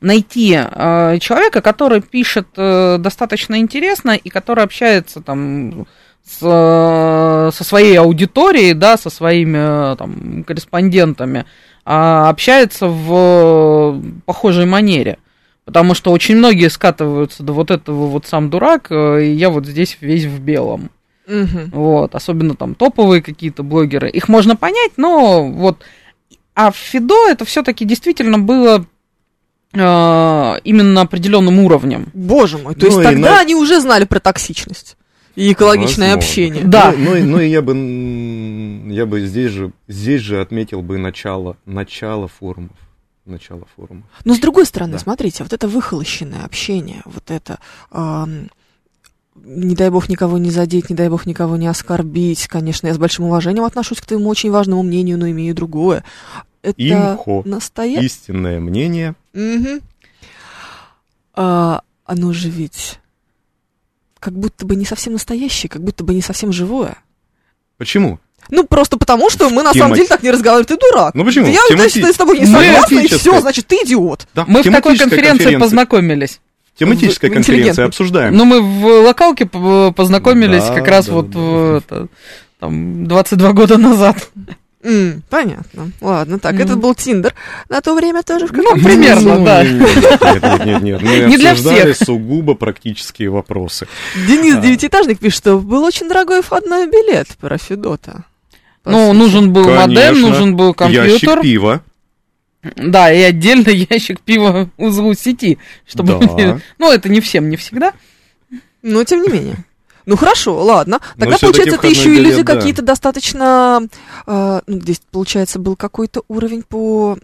найти э, человека, который пишет э, достаточно интересно и который общается там с, э, со своей аудиторией, да, со своими э, там, корреспондентами, а общается в э, похожей манере. Потому что очень многие скатываются до вот этого вот сам дурак, э, и я вот здесь весь в белом. Мгм. Вот, особенно там топовые какие-то блогеры. Их можно понять, но вот... А в Фидо это все-таки действительно было э, именно определенным уровнем. Боже мой, то Ну есть тогда на- они уже знали про токсичность и экологичное Возможно. общение. Да. Ну, ну и- ну и я бы, я бы здесь же, здесь же отметил бы начало, начало форумов. Начало форумов. Но с другой стороны, Да. смотрите, вот это выхолощенное общение, вот это, ам, не дай бог никого не задеть, не дай бог никого не оскорбить. Конечно, я с большим уважением отношусь к твоему очень важному мнению, но имею другое. Это Имхо. настоящее. Истинное мнение. Мгм. А, оно же ведь как будто бы не совсем настоящее, как будто бы не совсем живое. Почему? Ну, просто потому, что мы на Тема- самом деле так не разговариваем. Ты дурак. Ну почему? Я, Темати- значит, с тобой не согласна, и все, значит, ты идиот. Да, Мы в такой конференции конференция. познакомились. Тематическая В- конференция обсуждаем. Ну, мы в локалке познакомились Да, как раз да, вот да. в, это, там, 22 года назад. М, понятно. Ладно, так, Мгм. это был Тиндер. На то время тоже в Ну, примерно, Ну, да. Нет, нет, нет, нет. Мы Не для всех. сугубо практические вопросы. Денис А. Девятиэтажник пишет, что был очень дорогой входной билет про Федота. Ну, нужен был модем, Конечно. нужен был Ящик компьютер. пива. Да, и отдельно ящик пива узлу сети, чтобы... Да. Ну, это не всем, не всегда. Но тем не менее. Ну хорошо, ладно. Но Тогда, получается, это еще и люди билет, да. какие-то достаточно... э, ну, здесь, получается, был какой-то уровень по,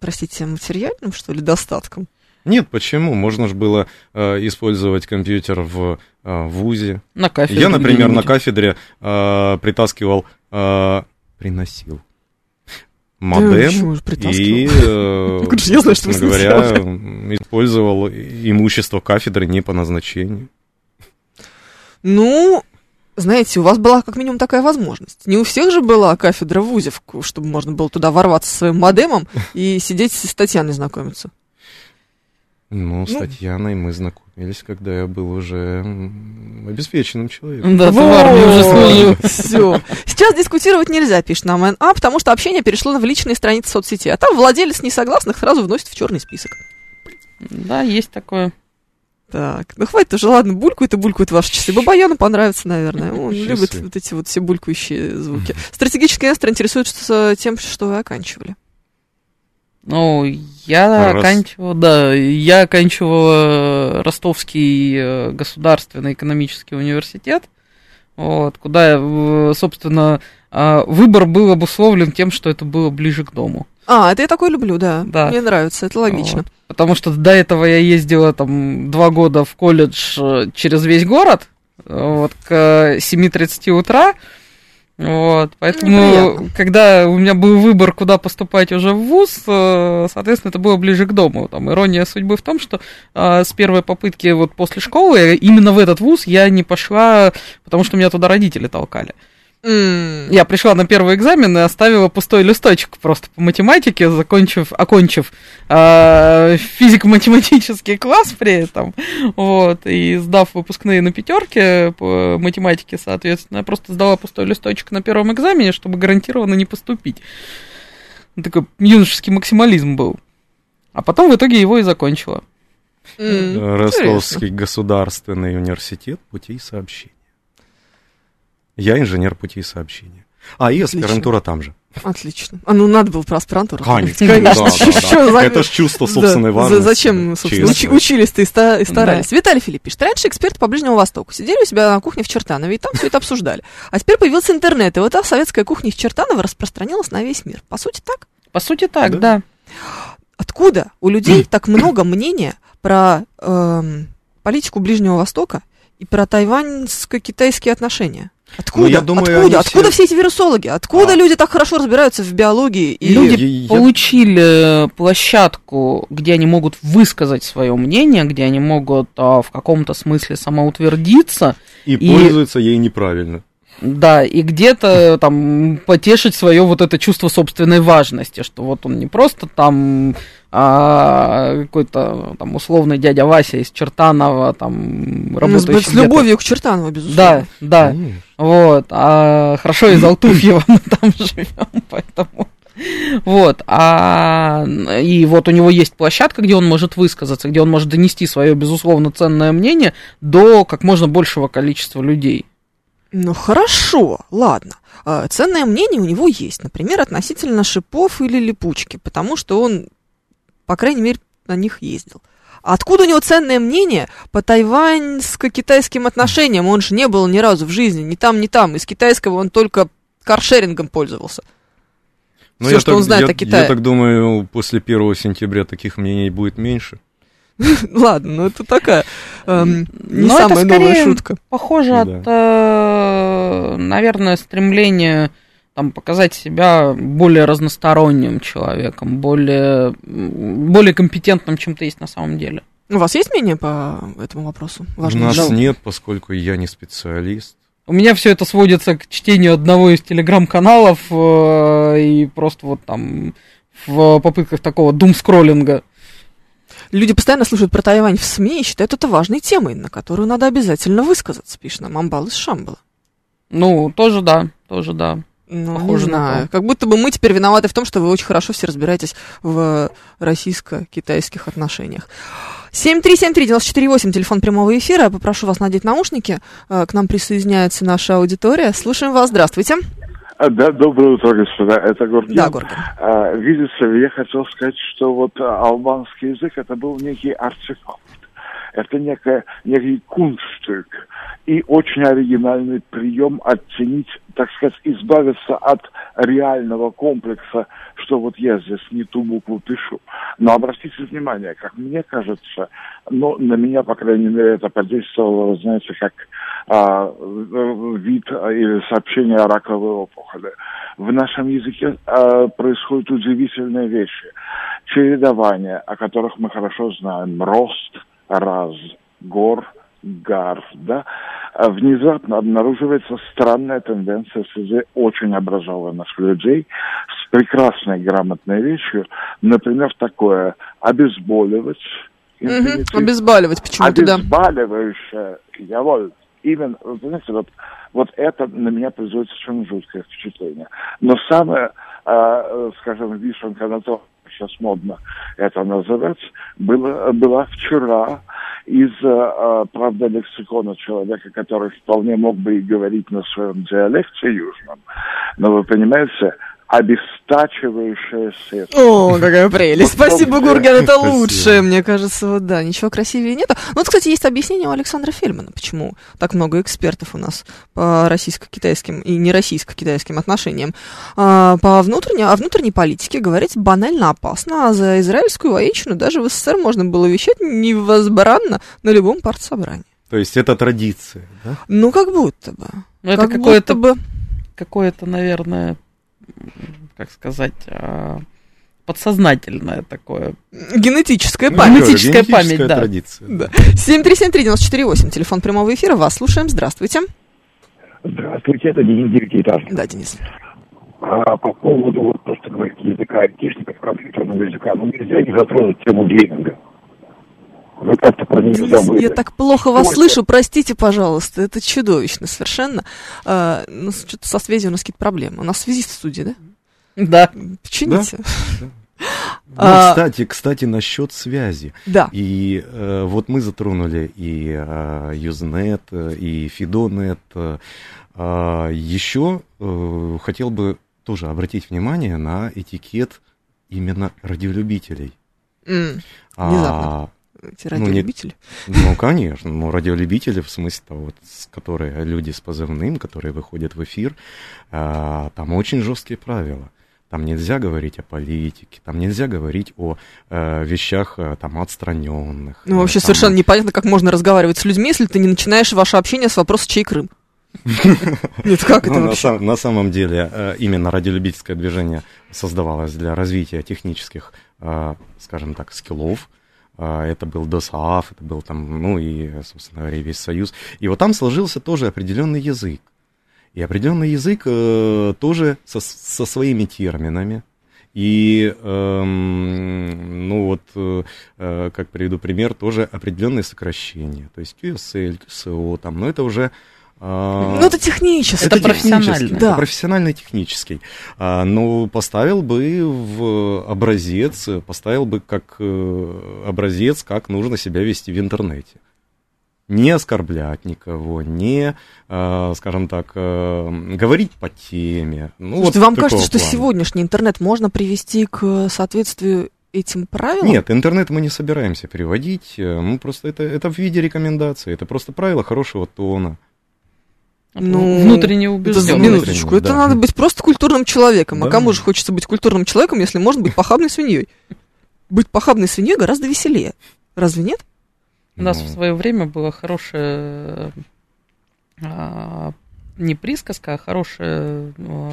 простите, материальным, что ли, достаткам? Нет, почему? Можно же было э, использовать компьютер в э, ВУЗе. На кафедре. Я, например, на кафедре э, притаскивал, э, приносил Да, модем притаскивал? и, э, Ну, я знаю, что говоря, использовал имущество кафедры не по назначению. Ну, знаете, у вас была как минимум такая возможность. Не у всех же была кафедра в ВУЗе, в- чтобы можно было туда ворваться со своим модемом и сидеть с Татьяной знакомиться. Ну, с Ну. Татьяной мы знакомились, когда я был уже обеспеченным человеком. Да, ты в армии уже служил. Все. Сейчас дискутировать нельзя, пишет нам НА, потому что общение перешло в личные страницы соцсети. А там владелец несогласных сразу вносит в черный список. Да, есть такое. Так, ну хватит уже, ладно, булькают и булькают ваши часы. Бабаяну понравится, наверное. Он Часы. любит вот эти вот все булькающие звуки. Стратегический инвестор интересуется тем, что вы оканчивали. Ну, я Раз. оканчивал, да, я оканчивал э, Ростовский э, государственный экономический университет, вот, куда, э, собственно, э, выбор был обусловлен тем, что это было ближе к дому. А, это я такой люблю, да. Да. Мне нравится, это логично. Вот. Потому что до этого я ездила там два года в колледж э, через весь город, э, вот, к 7.30 утра. Вот, поэтому, Неприятно. когда у меня был выбор, куда поступать уже в ВУЗ, э, соответственно, это было ближе к дому. Там ирония судьбы в том, что э, с первой попытки вот после школы именно в этот ВУЗ я не пошла, потому что меня туда родители толкали. Я пришла на первый экзамен и оставила пустой листочек просто по математике, закончив, окончив э, физико-математический класс при этом, вот, и сдав выпускные на пятерке по математике, соответственно, я просто сдала пустой листочек на первом экзамене, чтобы гарантированно не поступить. Такой юношеский максимализм был. А потом в итоге его и закончила. Ростовский государственный университет путей сообщения. Я инженер путей сообщения. А, и Отлично. аспирантура там же. Отлично. А ну надо было про аспирантуру. Конечно, Конечно. да, да, да. за- Это ж чувство Да, собственной важности. Зачем, собственно, Честно. учи- учились-то и, ста- и старались? Виталий Филипп пишет. Раньше эксперты по Ближнему Востоку сидели у себя на кухне в Чертанове и там все это обсуждали. А теперь появился интернет, и вот та советская кухня из Чертанова распространилась на весь мир. По сути, так. По сути, так, Да. да. Откуда у людей так много мнения про эм, политику Ближнего Востока и про тайваньско-китайские отношения? Откуда? Ну, я думаю, Откуда? Откуда все- все эти вирусологи? Откуда А. люди так хорошо разбираются в биологии? И... Люди я- получили площадку, где они могут высказать свое мнение, где они могут а, в каком-то смысле самоутвердиться, И, И- пользуются ей неправильно. да, и где-то там потешить свое вот это чувство собственной важности, что вот он не просто там а, какой-то там условный дядя Вася из Чертанова, там Ну, с, работающий с где-то- любовью к Чертанову, безусловно. Да, да. Конечно. Вот, а хорошо из Алтуфьева мы там живем, поэтому... Вот, а и вот у него есть площадка, где он может высказаться, где он может донести свое, безусловно, ценное мнение до как можно большего количества людей. Ну хорошо, ладно. А, Ценное мнение у него есть, например, относительно шипов или липучки, потому что он, по крайней мере, на них ездил. Откуда у него ценное мнение по тайваньско-китайским отношениям? Он же не был ни разу в жизни, ни там, ни там. Из китайского он только каршерингом пользовался. Ну, Всё, я что так- он знает я- о Китае. Я так думаю, после 1 сентября таких мнений будет меньше. Ладно, ну это такая эм, не Но это самая новая скорее шутка. Похоже Да. от, э, наверное, стремления там, показать себя более разносторонним человеком, более, более компетентным, чем ты есть на самом деле. У вас есть мнение по этому вопросу? У Важно нас ли? нет, поскольку я не специалист. У меня все это сводится к чтению одного из телеграм-каналов э, и просто вот там в попытках такого дум-скроллинга. Люди постоянно слушают про Тайвань в СМИ и считают это важной темой, на которую надо обязательно высказаться, пишет нам Амбал из Шамбала. Ну, тоже да, тоже да. Ну, Похоже не на знаю. то. Как будто бы мы теперь виноваты в том, что вы очень хорошо все разбираетесь в российско-китайских отношениях. 7373948, телефон прямого эфира. Я попрошу вас надеть наушники. Э, К нам присоединяется наша аудитория. Слушаем вас. Здравствуйте. А, Да, доброе утро, господа. Это Горгин. Да, Горгин. А, видите я хотел сказать, что вот а, албанский язык это был некий артефакт. Это некое, некий кунстык и очень оригинальный прием оценить, так сказать, избавиться от реального комплекса, что вот я здесь не ту букву пишу. Но обратите внимание, как мне кажется, но на меня, по крайней мере, это подействовало, знаете, как а, вид а, или сообщение о раковой опухоли. В нашем языке а, происходят удивительные вещи. Чередования, о которых мы хорошо знаем. Рост, раз, гор, гар, да. А внезапно обнаруживается странная тенденция среди очень образованных людей с прекрасной грамотной вещью, например, такое обезболивать, инфинитив. Обезболивать почему-то, да. Обезболивающее, яволь. Именно, вы знаете, вот, вот это на меня производит совершенно жуткое впечатление. Но самое, э, скажем, вишенка на то, сейчас модно это называть, было, была вчера из, э, э, правда, лексикона человека, который вполне мог бы и говорить на своем диалекте южном. Но вы понимаете, обестачивающее средство. О, какая прелесть. Спасибо. Гурген, это лучшее, мне кажется, вот да, ничего красивее нету. Ну, вот, кстати, есть объяснение у Александра Фельмана, почему так много экспертов у нас по российско-китайским и не российско-китайским отношениям. А, по внутренней, о внутренней политике говорить банально опасно, а за израильскую военщину даже в СССР можно было вещать невозбранно на любом партсобрании. То есть это традиция, да? Ну, как будто бы. Ну, это как какое-то, будто бы. какое-то, наверное, как сказать, а, подсознательное такое. Генетическая Ну, память. тоже Генетическая память, генетическая да. традиция. Да. 7373948, телефон прямого эфира. Вас слушаем. Здравствуйте. Здравствуйте, это Денис Девятиэтажный. Да, Денис. А по поводу вот просто говорить языка айтишников, компьютерного языка, ну нельзя не затронуть тему гейминга. Вы как-то про нее Денис, забыли. я так плохо вас Ой, слышу, простите, пожалуйста, это чудовищно совершенно. А, ну, что-то со связью у нас какие-то проблемы. У нас связист в студии, да? Да. Почините. Ну, А- кстати, кстати, насчет связи. Да. И э, вот мы затронули и э, Usenet, э, и Fidonet. Э, а еще э, хотел бы тоже обратить внимание на этикет именно радиолюбителей. М, А, Эти Ну, не- радиолюбители. ну, конечно, ну, радиолюбители, в смысле того, вот, которые люди с позывным, которые выходят в эфир, а, там очень жесткие правила. Там нельзя говорить о политике, там нельзя говорить о э, вещах э, там отстраненных. Ну, э, вообще там- совершенно непонятно, как можно разговаривать с людьми, если ты не начинаешь ваше общение с вопроса «Чей Крым?». Нет, как это Ну, на, вообще? на самом деле, э, именно радиолюбительское движение создавалось для развития технических, э, скажем так, скиллов. Э, Это был ДОСААФ, это был там, ну и, собственно говоря, весь Союз. И вот там сложился тоже определенный язык. И определенный язык э, тоже со, со своими терминами. И, эм, ну вот, э, э, как приведу пример, тоже определенные сокращения. То есть QSL, QSO, там, но это уже... э, Ну, это технически. Это технический, профессионально. Да. Это профессиональный технический. А, ну, поставил бы в образец, поставил бы как э, образец, как нужно себя вести в интернете. Не оскорблять никого, не, э, скажем так, э, говорить по теме. Ну, Слушайте, вот вам кажется, что плана. сегодняшний интернет можно привести к соответствию этим правилам? Нет, интернет мы не собираемся переводить. Мы просто это, это в виде рекомендации. Это просто правило хорошего тона. Ну, Внутренне Это за убежден. минуточку. Это да. надо быть просто культурным человеком. А Да. кому же хочется быть культурным человеком, если можно быть похабной свиньей? Быть похабной свиньей гораздо веселее. Разве нет? У нас Ну, в свое время была хорошая а, не присказка, а хорошее а, а,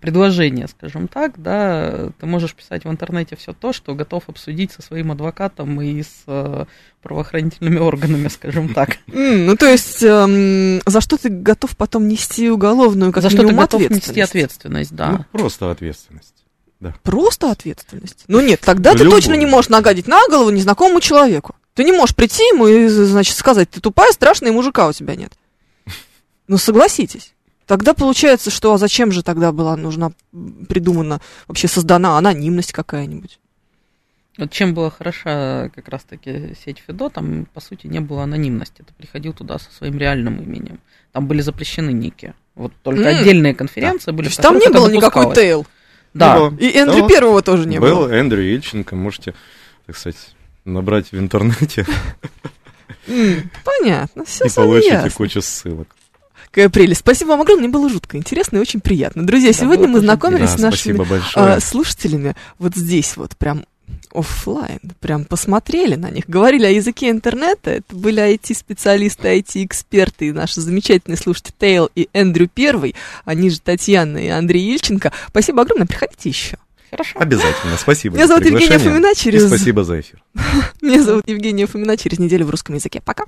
предложение, скажем так, да, ты можешь писать в интернете все то, что готов обсудить со своим адвокатом и с а, правоохранительными органами, скажем так. Ну, то есть, эм, за что ты готов потом нести уголовную, как За что ты готов нести ответственность? да. ну, просто ответственность. Просто ответственность. Ну нет, тогда ты точно не можешь нагадить на голову незнакомому человеку. Ты не можешь прийти ему и, значит, сказать, ты тупая, страшная, и мужика у тебя нет. Ну, согласитесь. Тогда получается, что а зачем же тогда была нужна, придумана, вообще создана анонимность какая-нибудь? Вот чем была хороша как раз-таки сеть Фидо, там, по сути, не было анонимности. Ты приходил туда со своим реальным именем. Там были запрещены ники. Вот только М. отдельные конференции То были. есть в там не было никакой тейл. Да. И Эндрю Ну, Первого тоже не был было. Эндрю Ильченко, можете, так сказать, набрать в интернете Понятно, все и получите ясно. кучу ссылок. Какая прелесть. Спасибо вам огромное, мне было жутко интересно и очень приятно. Друзья, Да, сегодня мы знакомились Да, с нашими а, слушателями вот здесь вот прям оффлайн, прям посмотрели на них, говорили о языке интернета, это были IT-специалисты, IT-эксперты, и наши замечательные слушатели Тейл и Эндрю Первый, они же Татьяна и Андрей Ильченко. Спасибо огромное, приходите еще. Хорошо. Обязательно, спасибо. Меня зовут Евгения. Фомина, через... И спасибо за эфир. Меня зовут Евгения Фомина, через неделю в русском языке. Пока.